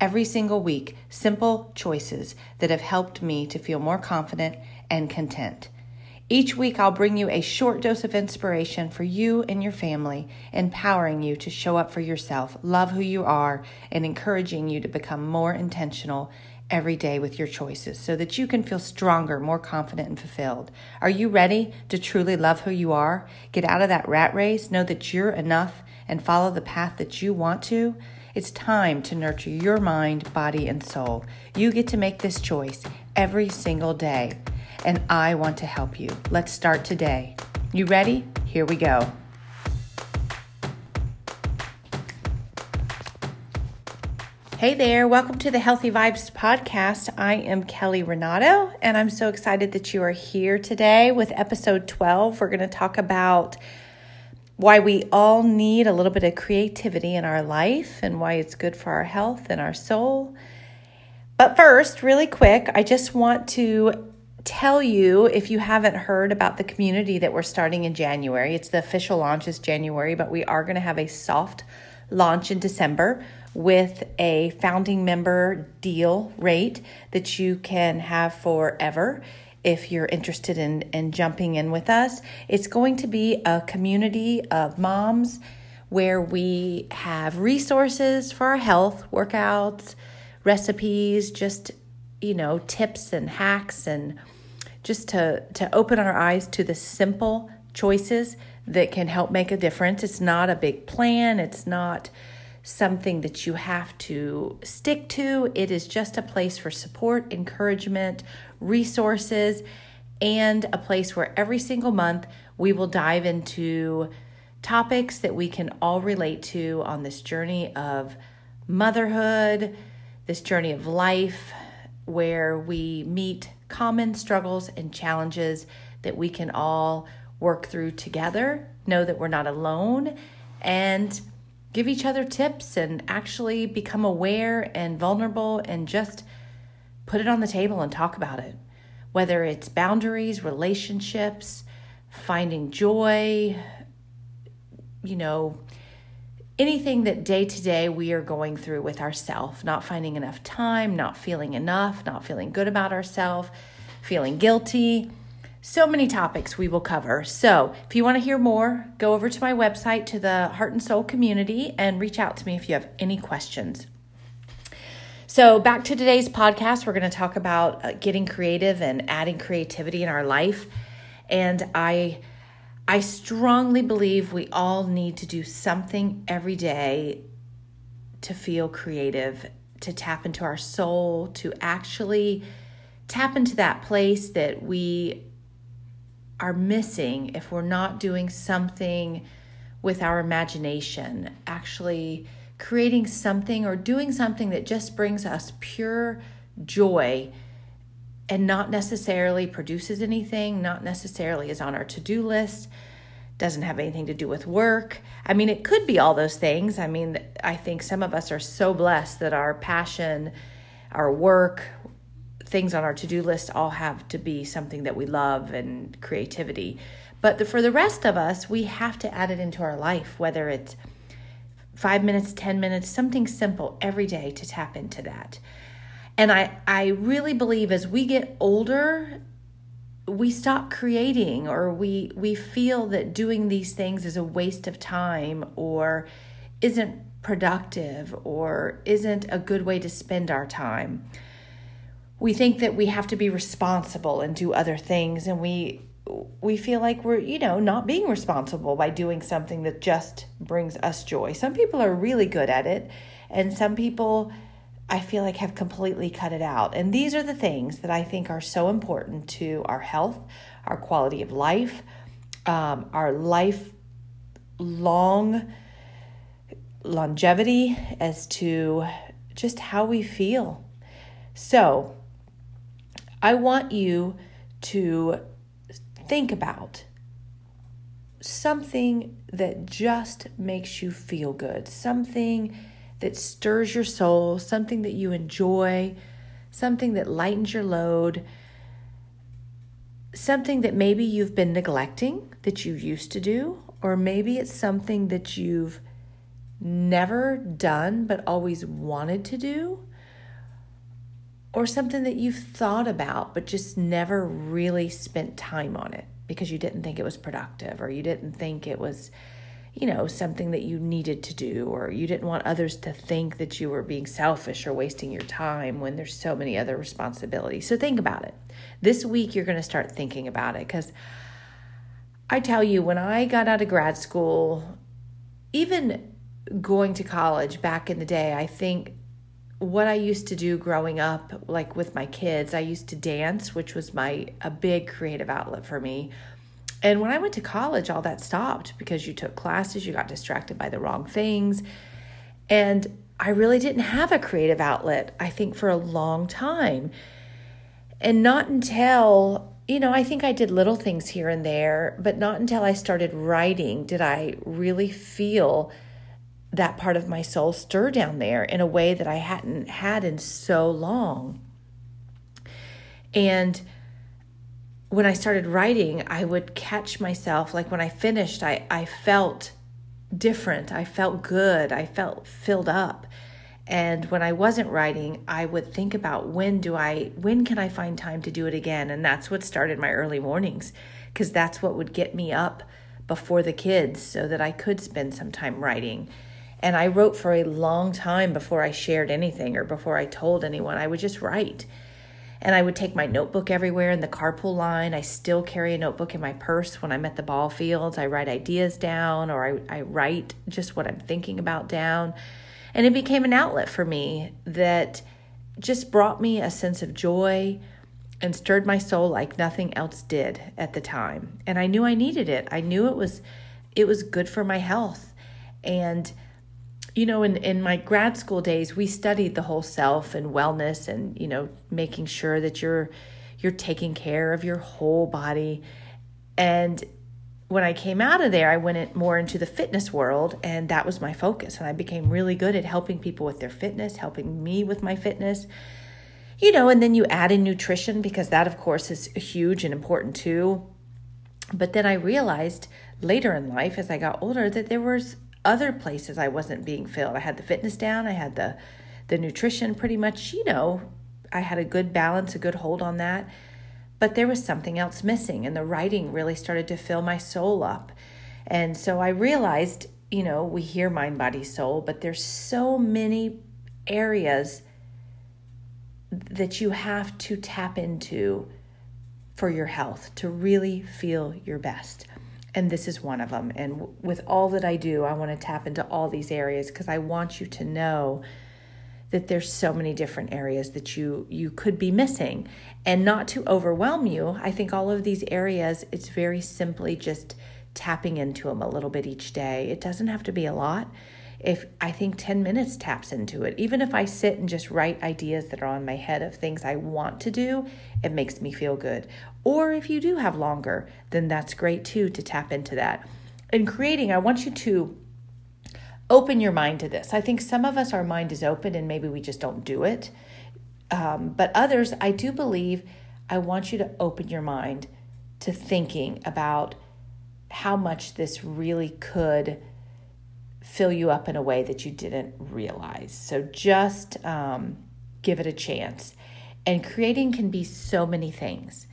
every single week simple choices that have helped me to feel more confident and content. Each week, I'll bring you a short dose of inspiration for you and your family, empowering you to show up for yourself, love who you are, and encouraging you to become more intentional every day with your choices so that you can feel stronger, more confident, and fulfilled. Are you ready to truly love who you are? Get out of that rat race, know that you're enough, and follow the path that you want to? It's time to nurture your mind, body, and soul. You get to make this choice every single day, and I want to help you. Let's start today. You ready? Here we go. Hey there, welcome to the Healthy Vibes podcast. I am Kelly Renato, and I'm so excited that you are here today with episode 12. We're going to talk about why we all need a little bit of creativity in our life and why it's good for our health and our soul. But first, really quick, I just want to tell you if you haven't heard about the community that we're starting in January. It's the official launch is January, but we are going to have a soft launch in December with a founding member deal rate that you can have forever if you're interested in, in jumping in with us. It's going to be a community of moms where we have resources for our health, workouts, recipes, just, you know, tips and hacks and just to, to open our eyes to the simple choices that can help make a difference. It's not a big plan, it's not something that you have to stick to. It is just a place for support, encouragement, resources, and a place where every single month we will dive into topics that we can all relate to on this journey of motherhood, this journey of life, where we meet common struggles and challenges that we can all work through together, know that we're not alone, and give each other tips and actually become aware and vulnerable and just put it on the table and talk about it. Whether it's boundaries, relationships, finding joy, you know, anything that day to day we are going through with ourselves, not finding enough time, not feeling enough, not feeling good about ourselves, feeling guilty so many topics we will cover. So, if you want to hear more, go over to my website to the Heart and Soul community and reach out to me if you have any questions. So, back to today's podcast, we're going to talk about uh, getting creative and adding creativity in our life. And I I strongly believe we all need to do something every day to feel creative, to tap into our soul, to actually tap into that place that we are missing if we're not doing something with our imagination, actually creating something or doing something that just brings us pure joy and not necessarily produces anything, not necessarily is on our to do list, doesn't have anything to do with work. I mean, it could be all those things. I mean, I think some of us are so blessed that our passion, our work, things on our to do list all have to be something that we love and creativity. But the, for the rest of us, we have to add it into our life, whether it's five minutes, 10 minutes, something simple every day to tap into that. And I, I really believe as we get older, we stop creating or we, we feel that doing these things is a waste of time or isn't productive or isn't a good way to spend our time we think that we have to be responsible and do other things and we we feel like we're you know not being responsible by doing something that just brings us joy. Some people are really good at it and some people i feel like have completely cut it out. And these are the things that i think are so important to our health our quality of life um, our life long longevity as to just how we feel. So, I want you to think about something that just makes you feel good, something that stirs your soul, something that you enjoy, something that lightens your load, something that maybe you've been neglecting that you used to do, or maybe it's something that you've never done but always wanted to do, or something that you've thought about but just never really spent time on it because you didn't think it was productive or you didn't think it was you know something that you needed to do or you didn't want others to think that you were being selfish or wasting your time when there's so many other responsibilities. So think about it. This week you're going to start thinking about it cuz I tell you when I got out of grad school even going to college back in the day I think what I used to do growing up, like with my kids, I used to dance, which was my a big creative outlet for me. And when I went to college, all that stopped because you took classes, you got distracted by the wrong things. And I really didn't have a creative outlet, I think, for a long time. And not until, you know, I think I did little things here and there, but not until I started writing did I really feel that part of my soul stir down there in a way that I hadn't had in so long. And when I started writing, I would catch myself, like when I finished, I, I felt different. I felt good. I felt filled up. And when I wasn't writing, I would think about when do I, when can I find time to do it again? And that's what started my early mornings, because that's what would get me up before the kids so that I could spend some time writing and I wrote for a long time before I shared anything or before I told anyone. I would just write. And I would take my notebook everywhere in the carpool line. I still carry a notebook in my purse when I'm at the ball fields. I write ideas down or I, I write just what I'm thinking about down. And it became an outlet for me that just brought me a sense of joy and stirred my soul like nothing else did at the time. And I knew I needed it. I knew it was it was good for my health. And you know in, in my grad school days we studied the whole self and wellness and you know making sure that you're you're taking care of your whole body. And when i came out of there i went more into the fitness world and that was my focus. And i became really good at helping people with their fitness helping me with my fitness. You know and then you add in nutrition because that of course is huge and important too. But then i realized later in life as i got older that there was other places I wasn't being filled. I had the fitness down, I had the the nutrition pretty much, you know, I had a good balance, a good hold on that. But there was something else missing and the writing really started to fill my soul up. And so I realized, you know, we hear mind, body, soul, but there's so many areas that you have to tap into for your health to really feel your best and this is one of them. And with all that I do, I want to tap into all these areas because I want you to know that there's so many different areas that you you could be missing. And not to overwhelm you i think all of these areas it's very simply just tapping into them a little bit each day. It doesn't have to be a lot if I think 10 minutes taps into it, even if I sit and just write ideas that are on my head of things I want to do, it makes me feel good. Or if you do have longer, then that's great too to tap into that. In creating, I want you to open your mind to this. I think some of us, our mind is open and maybe we just don't do it. Um, but others, I do believe, I want you to open your mind to thinking about how much this really could fill you up in a way that you didn't realize. So just um, give it a chance. And creating can be so many things,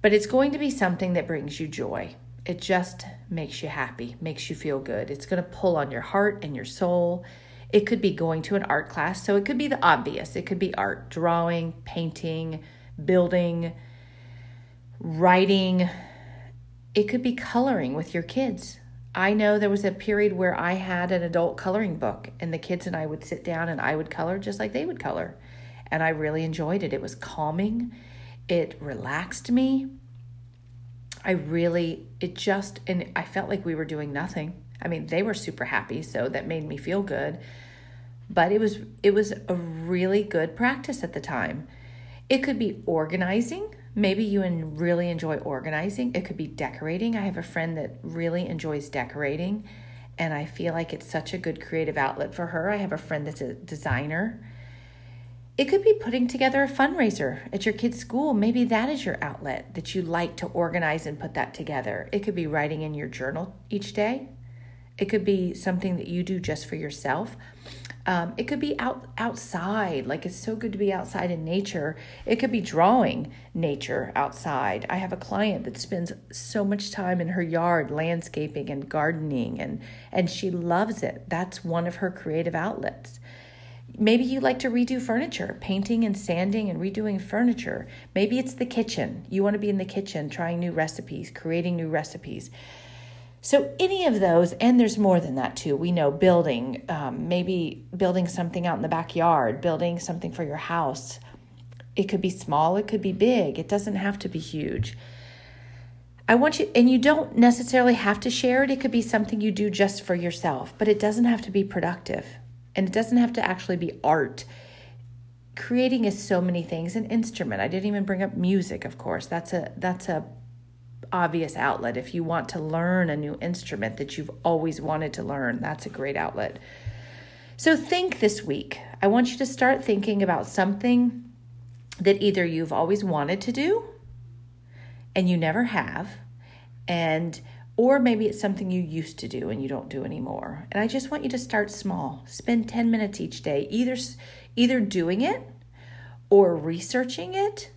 but it's going to be something that brings you joy. It just makes you happy, makes you feel good. It's going to pull on your heart and your soul. It could be going to an art class, so it could be the obvious. It could be art, drawing, painting, building, writing. It could be coloring with your kids I know there was a period where I had an adult coloring book, and the kids and I would sit down and I would color just like they would color. And I really enjoyed it. It was calming, it relaxed me. I really, it just, and I felt like we were doing nothing. I mean, they were super happy, so that made me feel good. but it was it was a really good practice at the time. It could be organizing. Maybe you really enjoy organizing. It could be decorating. I have a friend that really enjoys decorating, and I feel like it's such a good creative outlet for her. I have a friend that's a designer. It could be putting together a fundraiser at your kid's school. Maybe that is your outlet that you like to organize and put that together. It could be writing in your journal each day. It could be something that you do just for yourself. Um, it could be out outside, like it's so good to be outside in nature. It could be drawing nature outside. I have a client that spends so much time in her yard landscaping and gardening, and and she loves it. That's one of her creative outlets. Maybe you like to redo furniture, painting and sanding and redoing furniture. Maybe it's the kitchen. You want to be in the kitchen trying new recipes, creating new recipes. So, any of those, and there's more than that too. We know building, um, maybe building something out in the backyard, building something for your house. It could be small, it could be big, it doesn't have to be huge. I want you, and you don't necessarily have to share it. It could be something you do just for yourself, but it doesn't have to be productive and it doesn't have to actually be art. Creating is so many things. An instrument. I didn't even bring up music, of course. That's a that's a obvious outlet. If you want to learn a new instrument that you've always wanted to learn, that's a great outlet. So think this week. I want you to start thinking about something that either you've always wanted to do and you never have, and or maybe it's something you used to do and you don't do anymore. And I just want you to start small. Spend 10 minutes each day either either doing it or researching it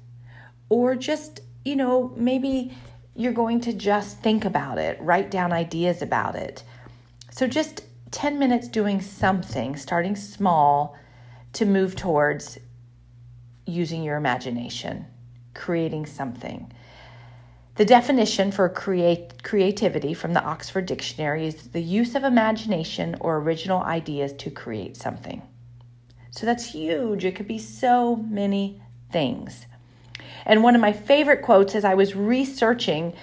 or just, you know, maybe you're going to just think about it, write down ideas about it. So, just 10 minutes doing something, starting small to move towards using your imagination, creating something. The definition for create, creativity from the Oxford Dictionary is the use of imagination or original ideas to create something. So that's huge. It could be so many things. And one of my favorite quotes as I was researching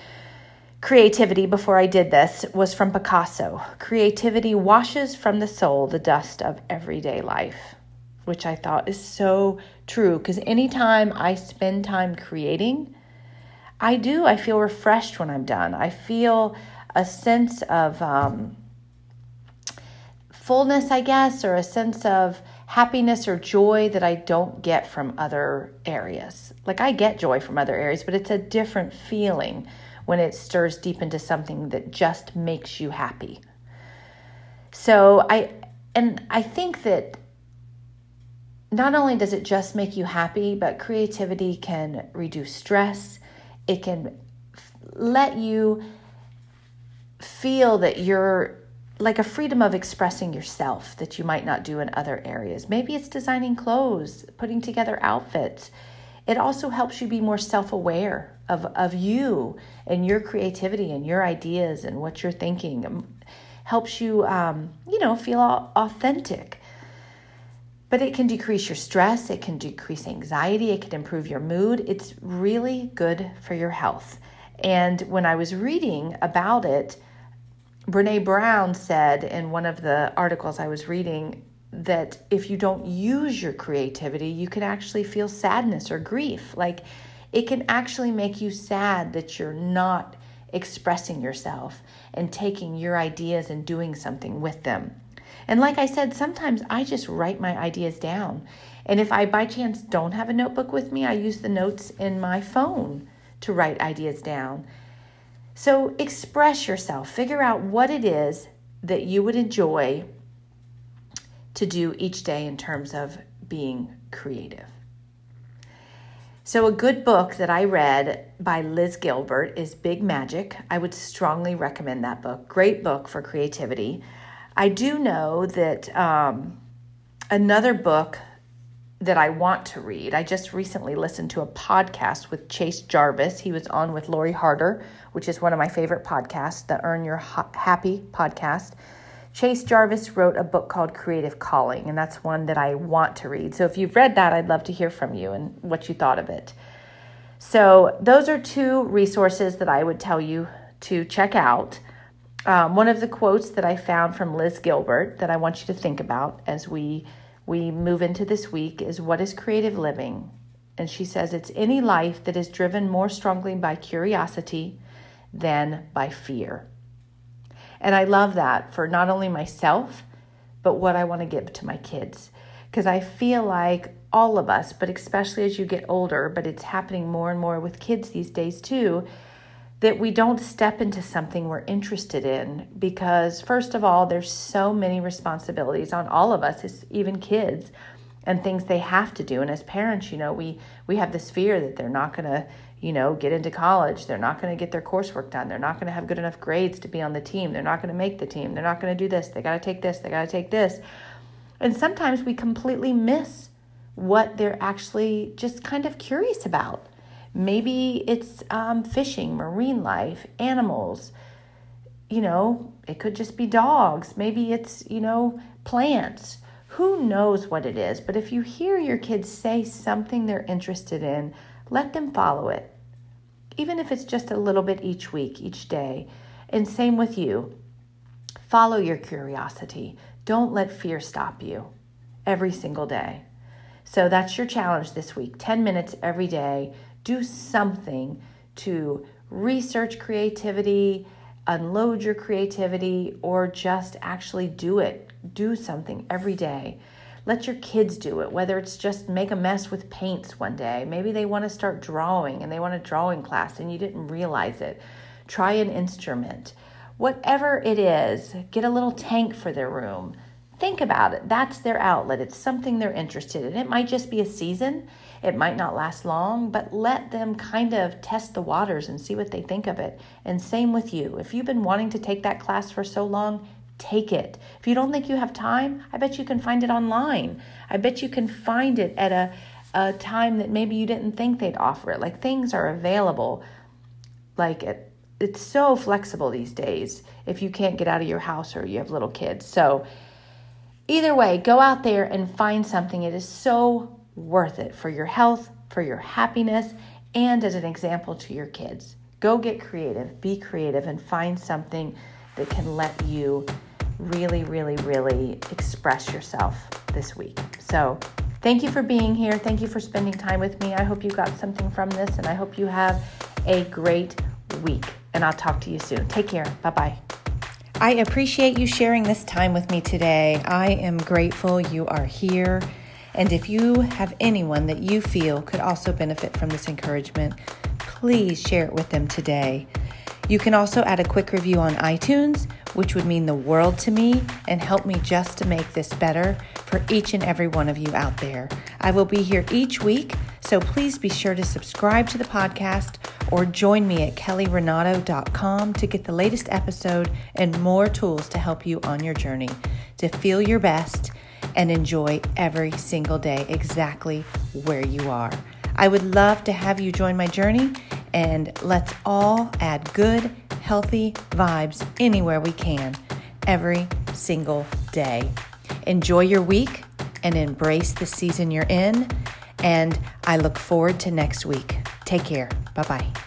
creativity before I did this was from Picasso Creativity washes from the soul the dust of everyday life, which I thought is so true because anytime I spend time creating, I do. I feel refreshed when I'm done. I feel a sense of um, fullness, I guess, or a sense of happiness or joy that I don't get from other areas. Like I get joy from other areas, but it's a different feeling when it stirs deep into something that just makes you happy. So I and I think that not only does it just make you happy, but creativity can reduce stress. It can let you feel that you're like a freedom of expressing yourself that you might not do in other areas. Maybe it's designing clothes, putting together outfits. It also helps you be more self aware of, of you and your creativity and your ideas and what you're thinking. Um, helps you, um, you know, feel authentic. But it can decrease your stress, it can decrease anxiety, it can improve your mood. It's really good for your health. And when I was reading about it, Brene Brown said in one of the articles I was reading that if you don't use your creativity, you can actually feel sadness or grief. Like it can actually make you sad that you're not expressing yourself and taking your ideas and doing something with them. And like I said, sometimes I just write my ideas down. And if I by chance don't have a notebook with me, I use the notes in my phone to write ideas down. So express yourself, figure out what it is that you would enjoy to do each day in terms of being creative. So, a good book that I read by Liz Gilbert is Big Magic. I would strongly recommend that book. Great book for creativity. I do know that um, another book that I want to read. I just recently listened to a podcast with Chase Jarvis. He was on with Lori Harder, which is one of my favorite podcasts, the Earn Your Happy podcast. Chase Jarvis wrote a book called Creative Calling, and that's one that I want to read. So if you've read that, I'd love to hear from you and what you thought of it. So, those are two resources that I would tell you to check out. um, one of the quotes that I found from Liz Gilbert that I want you to think about as we we move into this week is what is creative living? And she says it's any life that is driven more strongly by curiosity than by fear. And I love that for not only myself, but what I want to give to my kids. Because I feel like all of us, but especially as you get older, but it's happening more and more with kids these days too, that we don't step into something we're interested in because first of all there's so many responsibilities on all of us even kids and things they have to do. And as parents you know we we have this fear that they're not going to you know get into college. They're not going to get their coursework done. They're not going to have good enough grades to be on the team. They're not going to make the team. They're not going to do this. They got to take this. They got to take this. And sometimes we completely miss what they're actually just kind of curious about Maybe it's um, fishing, marine life, animals. You know, it could just be dogs. Maybe it's, you know, plants. Who knows what it is? But if you hear your kids say something they're interested in, let them follow it. Even if it's just a little bit each week, each day. And same with you. Follow your curiosity. Don't let fear stop you every single day. So that's your challenge this week 10 minutes every day do something to research creativity, unload your creativity, or just actually do it. Do something every day. Let your kids do it, whether it's just make a mess with paints one day. Maybe they want to start drawing and they want a drawing class and you didn't realize it. Try an instrument. Whatever it is, get a little tank for their room. Think about it. That's their outlet. It's something they're interested in. It might just be a season. It might not last long, but let them kind of test the waters and see what they think of it. And same with you. If you've been wanting to take that class for so long, take it. If you don't think you have time, I bet you can find it online. I bet you can find it at a, a time that maybe you didn't think they'd offer it. Like things are available. Like it, it's so flexible these days if you can't get out of your house or you have little kids. So, either way, go out there and find something. It is so worth it for your health, for your happiness, and as an example to your kids. Go get creative, be creative, and find something that can let you really, really, really express yourself this week. So, thank you for being here. Thank you for spending time with me. I hope you got something from this, and I hope you have a great week. And I'll talk to you soon. Take care. Bye bye. I appreciate you sharing this time with me today. I am grateful you are here. And if you have anyone that you feel could also benefit from this encouragement, please share it with them today. You can also add a quick review on iTunes, which would mean the world to me and help me just to make this better for each and every one of you out there. I will be here each week, so please be sure to subscribe to the podcast or join me at kellyrenato.com to get the latest episode and more tools to help you on your journey to feel your best and enjoy every single day exactly where you are. I would love to have you join my journey and let's all add good, healthy vibes anywhere we can every single day. Enjoy your week and embrace the season you're in. And I look forward to next week. Take care. Bye bye.